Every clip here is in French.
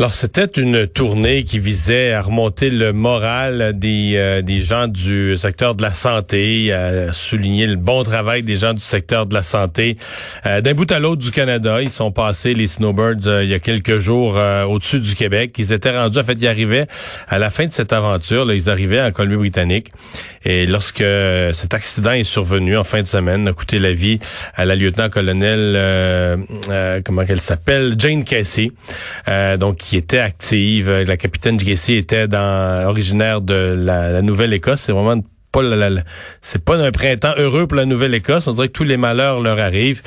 Alors, c'était une tournée qui visait à remonter le moral des, euh, des gens du secteur de la santé, à souligner le bon travail des gens du secteur de la santé. Euh, d'un bout à l'autre du Canada, ils sont passés, les Snowbirds, euh, il y a quelques jours au-dessus du Québec. Ils étaient rendus, en fait, ils arrivaient à la fin de cette aventure, là, ils arrivaient en Colombie-Britannique. Et lorsque cet accident est survenu en fin de semaine, a coûté la vie à la lieutenant-colonel, comment qu'elle s'appelle, Jane Casey. donc, qui était active. Euh, la capitaine Jesse était dans, originaire de la, Nouvelle-Écosse. C'est vraiment pas c'est pas un printemps heureux pour la Nouvelle-Écosse. On dirait que tous les malheurs leur arrivent.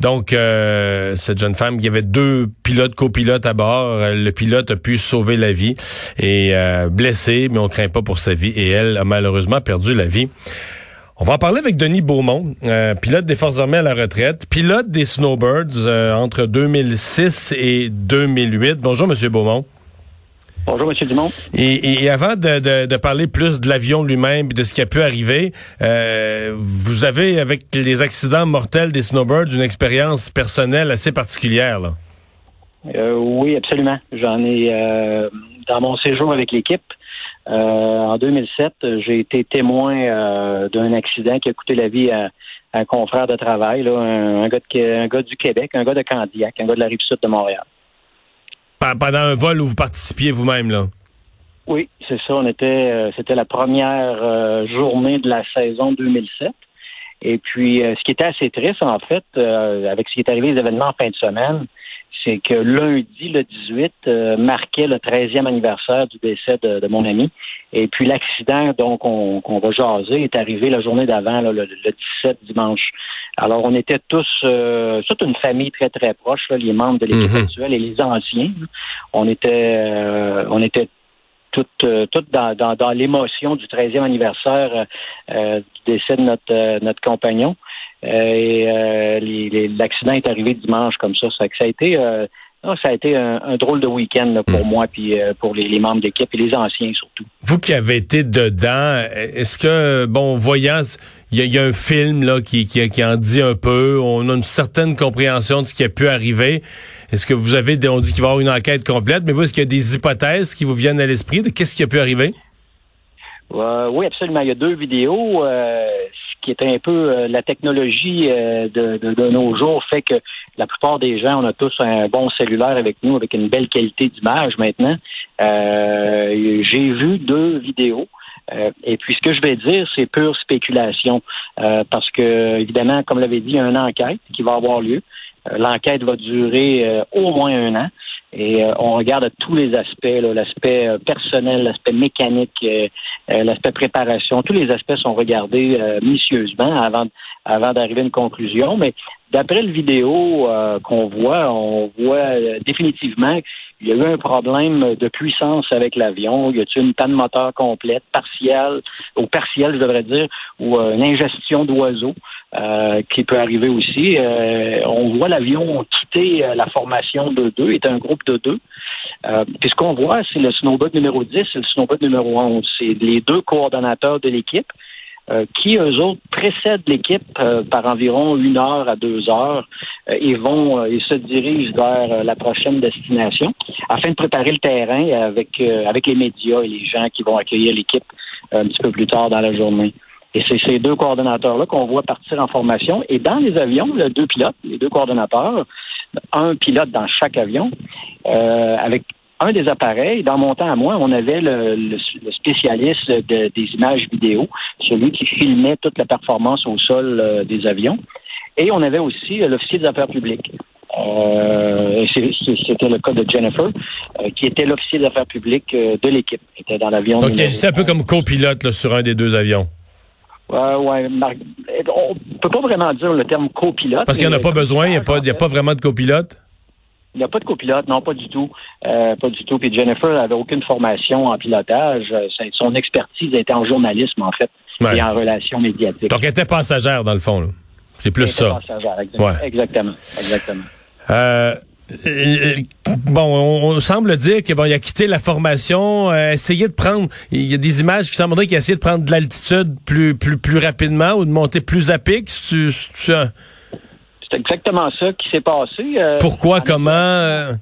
Donc, euh, cette jeune femme, il y avait deux pilotes, copilotes à bord. Le pilote a pu sauver la vie et euh, blessé, mais on craint pas pour sa vie. Et elle a malheureusement perdu la vie. On va en parler avec Denis Beaumont, euh, pilote des Forces armées à la retraite, pilote des Snowbirds euh, entre 2006 et 2008. Bonjour, Monsieur Beaumont. Bonjour, Monsieur Dumont. Et, avant de, parler plus de l'avion lui-même et de ce qui a pu arriver, euh, vous avez, avec les accidents mortels des Snowbirds, une expérience personnelle assez particulière. Là. oui, absolument. J'en ai dans mon séjour avec l'équipe. Euh, en 2007, j'ai été témoin euh, d'un accident qui a coûté la vie à, un confrère de travail, un, gars un gars du Québec, un gars de Candiac, un gars de la rive sud de Montréal. Pendant un vol où vous participiez vous-même, là? Oui, c'est ça. On était, euh, c'était la première journée de la saison 2007. Et puis, ce qui était assez triste, en fait, avec ce qui est arrivé les événements en fin de semaine, c'est que lundi, le 18, euh, marquait le 13e anniversaire du décès de, mon ami. Et puis l'accident, donc, on, qu'on va jaser, est arrivé la journée d'avant, le, 17 dimanche. Alors, on était tous, euh, toute une famille très, très proche, les membres de l'équipe mhm. actuelle et les anciens. On était, euh, on était toutes, euh, toutes dans, dans, dans l'émotion du 13e anniversaire du décès de notre, notre compagnon. Euh, et euh, l'accident est arrivé dimanche comme ça. Ça, a été euh, ça a été un, drôle de week-end pour hmm. moi puis pour les, membres d'équipe et les anciens surtout. Vous qui avez été dedans, est-ce que bon voyant il y, a un film là qui, qui, en dit un peu, on a une certaine compréhension de ce qui a pu arriver. Est-ce que vous avez on dit qu'il va y avoir une enquête complète, mais vous est-ce qu'il y a des hypothèses qui vous viennent à l'esprit de qu'est-ce qui a pu arriver? oui, absolument. Il y a deux vidéos qui est un peu euh, la technologie euh, de, de, nos jours fait que la plupart des gens, on a tous un bon cellulaire avec nous, avec une belle qualité d'image maintenant. Euh, j'ai vu deux vidéos. et puis ce que je vais dire, c'est pure spéculation, parce que évidemment, comme l'avait dit, il y a une enquête qui va avoir lieu. L'enquête va durer au moins un an. Et euh, on regarde tous les aspects, l'aspect euh, personnel, l'aspect mécanique, euh, l'aspect préparation. Tous les aspects sont regardés minutieusement avant, avant d'arriver à une conclusion. Mais d'après le vidéo qu'on voit, on voit définitivement il y a eu un problème de puissance avec l'avion. Il y a eu une panne moteur complète, partielle, ou partielle, je devrais dire, ou une ingestion d'oiseaux? Euh, qui peut arriver aussi. Euh, on voit l'avion quitter euh, la formation de deux, est un groupe de deux. puis ce qu'on voit, c'est le snowboard numéro 10 et le snowboard numéro 11. C'est les deux coordonnateurs de l'équipe qui, eux autres, précèdent l'équipe par environ une heure à deux heures et vont et se dirigent vers la prochaine destination afin de préparer le terrain avec, avec les médias et les gens qui vont accueillir l'équipe un petit peu plus tard dans la journée. Et c'est ces deux coordonnateurs-là qu'on voit partir en formation. Et dans les avions, a deux pilotes, les deux coordonnateurs, un pilote dans chaque avion, euh, avec un des appareils. Dans mon temps à moi, on avait le, spécialiste des images vidéo, celui qui filmait toute la performance au sol euh, des avions. Et on avait aussi euh, l'officier des affaires publiques. c'était le cas de Jennifer, qui était l'officier des affaires publiques de l'équipe, qui était dans l'avion. OK, c'est un peu comme copilote sur un des deux avions. Euh, ouais, on peut pas vraiment dire le terme copilote. Parce qu'il n'y en a pas besoin, il n'y a, pas, a pas vraiment de copilote? Il n'y a pas de copilote, non, pas du tout. Euh, pas du tout. Puis Jennifer n'avait aucune formation en pilotage. Euh, son expertise était en journalisme, en fait, et en relations médiatiques. Donc, elle était passagère, dans le fond. C'est plus ça. Passagère, exactement. Exactement. exactement. Euh, euh, bon, on, semble dire que bon, il a quitté la formation, euh, essayé de prendre. Il y a des images qui sembleraient qu'il a essayé de prendre de l'altitude plus, plus, plus rapidement ou de monter plus à pic. C'est exactement ça qui s'est passé. Euh, Pourquoi, comment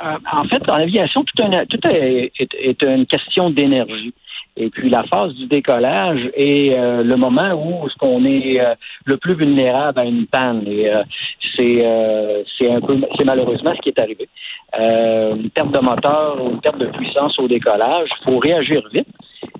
en fait, en aviation, tout, tout est, est, une question d'énergie. Et puis la phase du décollage est euh, le moment où ce qu'on est euh, le plus vulnérable à une panne. Et euh, c'est c'est un peu c'est malheureusement ce qui est arrivé. une perte de moteur une perte de puissance au décollage, faut réagir vite.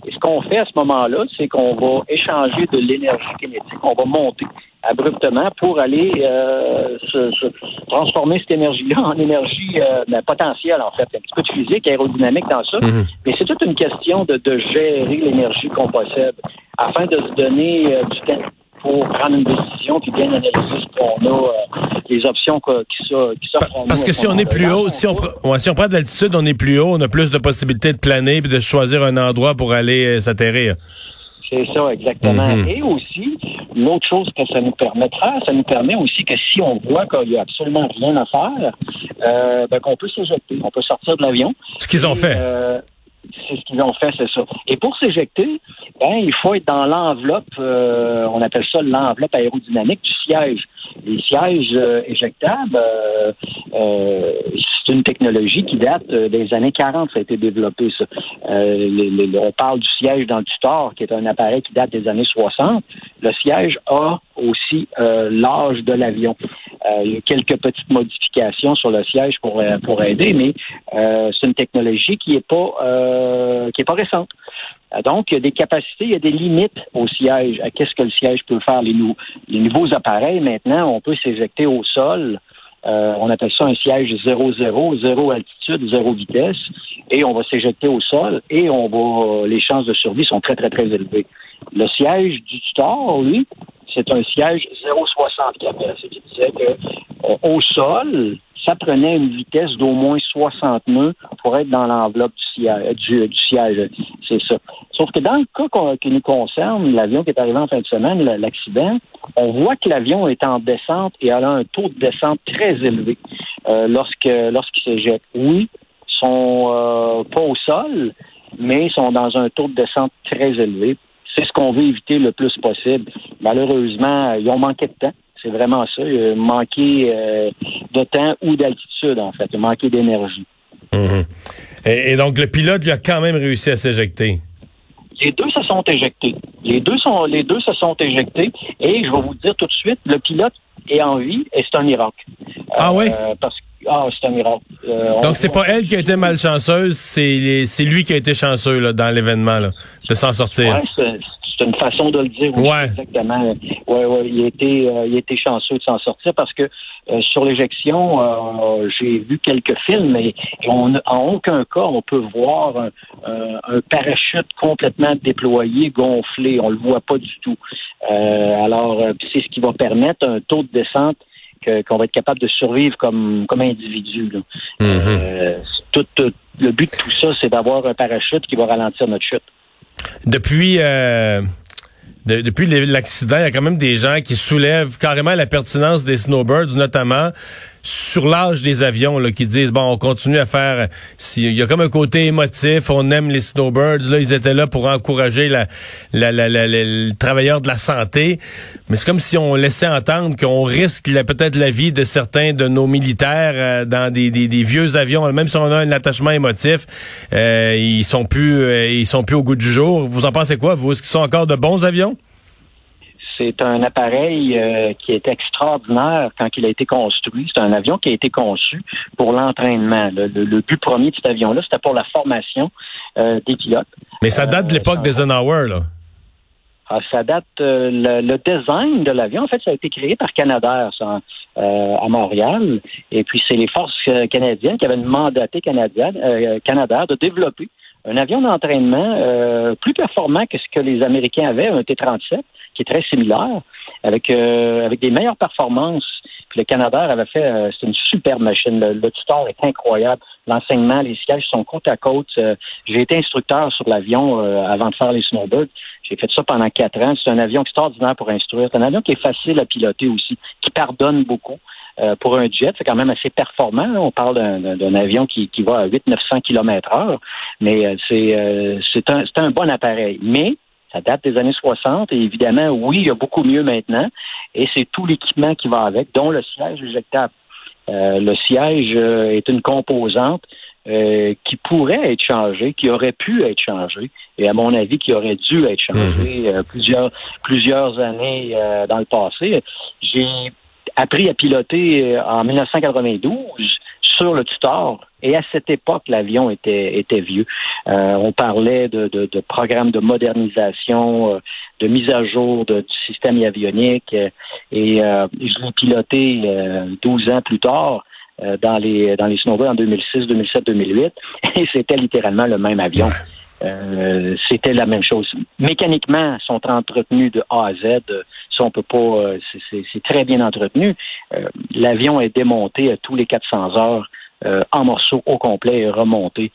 Et ce qu'on fait à ce moment-là, c'est qu'on va échanger de l'énergie kinétique, on va monter abruptement pour aller euh, se, transformer cette énergie-là en énergie euh, ben, potentielle, en fait. Un petit peu de physique, aérodynamique dans ça. Mhm. Mais c'est toute une question de, gérer l'énergie qu'on possède afin de se donner euh, du temps pour prendre une décision puis bien analyser ce qu'on a, les options qui, s'offrent Parce que si on est plus haut, si on, si on prend de l'altitude, on est plus haut, on a plus de possibilités de planer et de choisir un endroit pour aller s'atterrir. C'est ça, exactement. Mhm. Et aussi, l'autre chose que ça nous permettra, ça nous permet aussi que si on voit qu'il n'y a absolument rien à faire, euh, ben, qu'on peut s'éjecter, on peut sortir de l'avion. Ce qu'ils ont fait. Euh, c'est ce qu'ils ont fait, c'est ça. Et pour s'éjecter, ben, il faut être dans l'enveloppe, euh, on appelle ça l'enveloppe aérodynamique du siège. Les sièges euh, éjectables, euh, c'est une technologie qui date des années 40, ça a été développé, ça. on parle du siège dans le tutor, qui est un appareil qui date des années 60. Le siège a aussi l'âge de l'avion. il y a quelques petites modifications sur le siège pour, pour aider, mais c'est une technologie qui n'est pas euh, pas récente. Euh, donc, il y a des capacités, il y a des limites au siège, à qu'est-ce que le siège peut faire. Les, nouveaux appareils, maintenant, on peut s'éjecter au sol. Euh, on appelle ça un siège 0-0, zéro altitude, zéro vitesse, et on va s'éjecter au sol et on va les chances de survie sont très, très, très élevées. Le siège du tutor, lui, c'est un siège 0,60 km. Ce qui disait que au sol, ça prenait une vitesse d'au moins 60 nœuds pour être dans l'enveloppe du siège. C'est ça. Sauf que dans le cas qui nous concerne, l'avion qui est arrivé en fin de semaine, l'accident, on voit que l'avion est en descente et a un taux de descente très élevé euh, lorsque lorsqu'il s'éjecte. Oui, ils sont euh, pas au sol, mais ils sont dans un taux de descente très élevé. C'est ce qu'on veut éviter le plus possible. Malheureusement, ils ont manqué de temps. C'est vraiment ça. Il a manqué euh, de temps ou d'altitude, en fait. Il a manqué d'énergie. Mhm. Et, donc, le pilote, il a quand même réussi à s'éjecter. Les deux se sont éjectés. Les deux sont, les deux se sont éjectés. Et je vais vous dire tout de suite, le pilote est en vie et c'est un miracle. Ah oui? Euh, parce ah, c'est un miracle. Euh, donc, c'est pas elle qui a été malchanceuse, c'est lui qui a été chanceux là, dans l'événement, de s'en sortir c'est une façon de le dire ouais. exactement. Ouais, ouais, il a été, euh, il a été chanceux de s'en sortir parce que euh, sur l'éjection, euh, j'ai vu quelques films et, on, en aucun cas on peut voir un, un, parachute complètement déployé, gonflé. On le voit pas du tout. alors, c'est ce qui va permettre un taux de descente qu'on va être capable de survivre comme, comme individu. Mm-hmm. tout, le but de tout ça, c'est d'avoir un parachute qui va ralentir notre chute. Depuis euh, depuis l'accident, il y a quand même des gens qui soulèvent carrément la pertinence des snowbirds, notamment sur l'âge des avions, là, qui disent bon, on continue à faire. il y a comme un côté émotif, on aime les snowbirds. Là, ils étaient là pour encourager la, la, de la santé, mais c'est comme si on laissait entendre qu'on risque peut-être la vie de certains de nos militaires euh, dans des, des, vieux avions, même si on a un attachement émotif, euh, ils sont plus, euh, ils sont plus au goût du jour. Vous en pensez quoi vous? Est-ce qu'ils sont encore de bons avions? C'est un appareil euh, qui est extraordinaire quand il a été construit. C'est un avion qui a été conçu pour l'entraînement. Le, but premier de cet avion-là, c'était pour la formation euh, des pilotes. Mais ça date de l'époque des Eisenhower, là. Ah, ça date euh, le, design de l'avion. En fait, ça a été créé par Canadair à Montréal. Et puis, c'est les forces canadiennes qui avaient mandaté Canadien, Canadair de développer un avion d'entraînement plus performant que ce que les Américains avaient, un T-37, qui est très similaire, avec euh, avec des meilleures performances. Puis le Canada avait fait, euh, c'est une super machine. Le, tutor est incroyable. L'enseignement, les sièges sont côte à côte. Euh, j'ai été instructeur sur l'avion avant de faire les snowbirds. J'ai fait ça pendant quatre ans. C'est un avion extraordinaire pour instruire. C'est un avion qui est facile à piloter aussi, qui pardonne beaucoup. pour un jet, c'est quand même assez performant. On parle d'un avion qui, qui va à 800-900 km heure, mais c'est c'est un, un bon appareil. Mais ça date des années 60 et évidemment, oui, il y a beaucoup mieux maintenant et c'est tout l'équipement qui va avec, dont le siège éjectable. le siège est une composante qui pourrait être changée, qui aurait pu être changée, et à mon avis, qui aurait dû être changée mhm. plusieurs plusieurs années dans le passé. J'ai appris à piloter en 1992 sur le tutor. Et à cette époque, l'avion était, était vieux. Euh, on parlait de, de, de, programmes de modernisation, euh, de mise à jour du système avionique. Euh, et je l'ai piloté 12 ans plus tard dans les dans les snowbirds en 2006, 2007, 2008. Et c'était littéralement le même avion. C'était la même chose. Mécaniquement, sont entretenus de A à Z. Ça, on peut pas. c'est très bien entretenu. L'avion est démonté à tous les 400 heures euh, en morceaux au complet et remonté.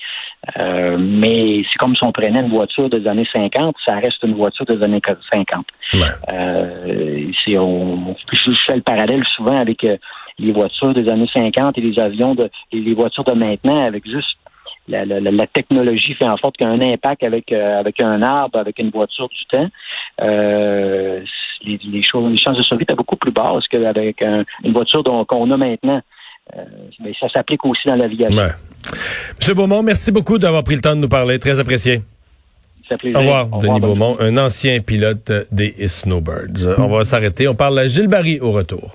Euh, mais c'est comme si on prenait une voiture des années 50, ça reste une voiture des années 50. Euh, on, je, fais le parallèle souvent avec euh, les voitures des années 50 et les avions de et les voitures de maintenant avec juste la, la, la, technologie fait en sorte qu'un impact avec avec un arbre, avec une voiture du temps, euh, les, les, choses, les chances de survie étaient beaucoup plus basses qu'avec une voiture qu'on a maintenant. Euh, mais ça s'applique aussi dans l'aviation. Ouais. Monsieur Beaumont, merci beaucoup d'avoir pris le temps de nous parler. Très apprécié. Au revoir, Denis Beaumont, un ancien pilote des Snowbirds. On va s'arrêter. On parle à Gilles Barry au retour.